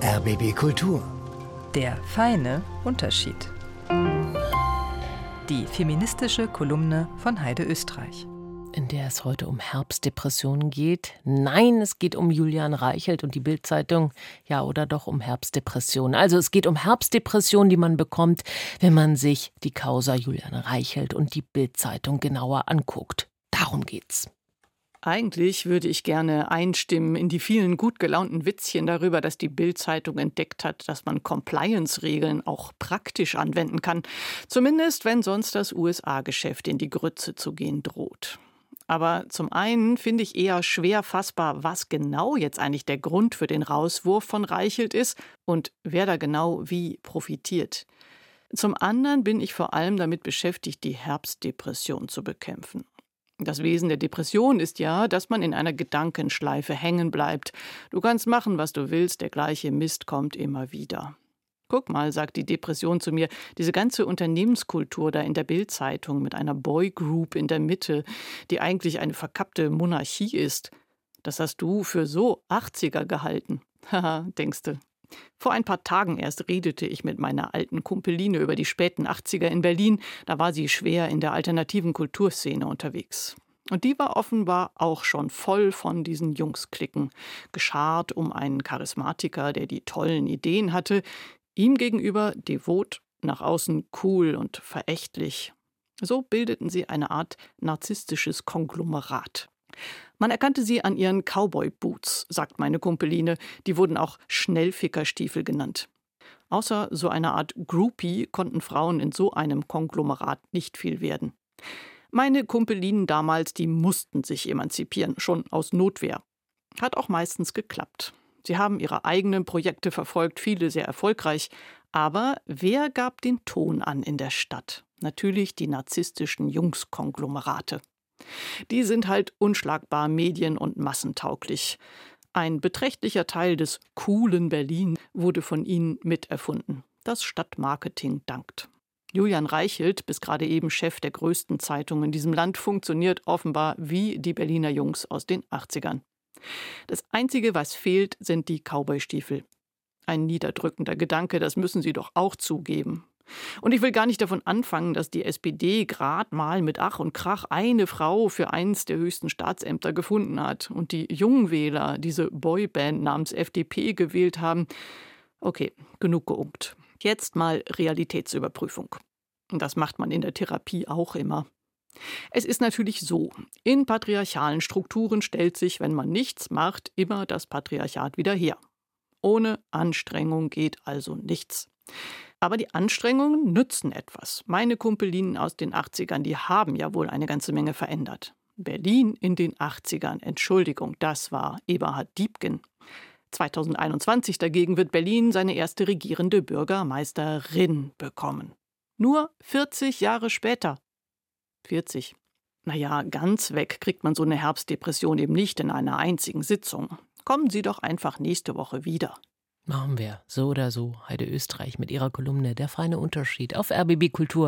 RBB Kultur. Der feine Unterschied. Die feministische Kolumne von Heide Österreich. In der es heute um Herbstdepressionen geht. Nein, es geht um Julian Reichelt und die Bildzeitung. Ja, oder doch um Herbstdepressionen. Also es geht um Herbstdepressionen, die man bekommt, wenn man sich die Causa Julian Reichelt und die Bildzeitung genauer anguckt. Darum geht's. Eigentlich würde ich gerne einstimmen in die vielen gut gelaunten Witzchen darüber, dass die Bild-Zeitung entdeckt hat, dass man Compliance-Regeln auch praktisch anwenden kann. Zumindest, wenn sonst das USA-Geschäft in die Grütze zu gehen droht. Aber zum einen finde ich eher schwer fassbar, was genau jetzt eigentlich der Grund für den Rauswurf von Reichelt ist und wer da genau wie profitiert. Zum anderen bin ich vor allem damit beschäftigt, die Herbstdepression zu bekämpfen. Das Wesen der Depression ist ja, dass man in einer Gedankenschleife hängen bleibt. Du kannst machen, was du willst, der gleiche Mist kommt immer wieder. Guck mal, sagt die Depression zu mir, diese ganze Unternehmenskultur da in der Bildzeitung mit einer Boygroup in der Mitte, die eigentlich eine verkappte Monarchie ist. Das hast du für so 80er gehalten. Haha, denkste. Vor ein paar Tagen erst redete ich mit meiner alten Kumpeline über die späten 80er in Berlin. Da war sie schwer in der alternativen Kulturszene unterwegs. Und die war offenbar auch schon voll von diesen Jungsklicken, geschart um einen Charismatiker, der die tollen Ideen hatte, ihm gegenüber devot, nach außen cool und verächtlich. So bildeten sie eine Art narzisstisches Konglomerat. Man erkannte sie an ihren Cowboy-Boots, sagt meine Kumpeline. Die wurden auch Schnellfickerstiefel genannt. Außer so einer Art Groupie konnten Frauen in so einem Konglomerat nicht viel werden. Meine Kumpelinen damals, die mussten sich emanzipieren, schon aus Notwehr. Hat auch meistens geklappt. Sie haben ihre eigenen Projekte verfolgt, viele sehr erfolgreich. Aber wer gab den Ton an in der Stadt? Natürlich die narzisstischen Jungskonglomerate. Die sind halt unschlagbar medien- und massentauglich. Ein beträchtlicher Teil des coolen Berlin wurde von ihnen miterfunden. Das Stadtmarketing dankt. Julian Reichelt, bis gerade eben Chef der größten Zeitung in diesem Land, funktioniert offenbar wie die Berliner Jungs aus den 80ern. Das Einzige, was fehlt, sind die Cowboystiefel. Ein niederdrückender Gedanke, das müssen Sie doch auch zugeben. Und ich will gar nicht davon anfangen, dass die SPD gerade mal mit Ach und Krach eine Frau für eins der höchsten Staatsämter gefunden hat und die Jungwähler diese Boyband namens FDP gewählt haben. Okay, genug geungt. Jetzt mal Realitätsüberprüfung. Und das macht man in der Therapie auch immer. Es ist natürlich so, in patriarchalen Strukturen stellt sich, wenn man nichts macht, immer das Patriarchat wieder her. Ohne Anstrengung geht also nichts. Aber die Anstrengungen nützen etwas. Meine Kumpelinen aus den 80ern, die haben ja wohl eine ganze Menge verändert. Berlin in den 80ern, Entschuldigung, das war Eberhard Diebken. 2021 dagegen wird Berlin seine erste regierende Bürgermeisterin bekommen. Nur 40 Jahre später. 40. Naja, ganz weg kriegt man so eine Herbstdepression eben nicht in einer einzigen Sitzung. Kommen Sie doch einfach nächste Woche wieder. Machen wir. So oder so. Heide Österreich mit ihrer Kolumne Der feine Unterschied auf RBB Kultur.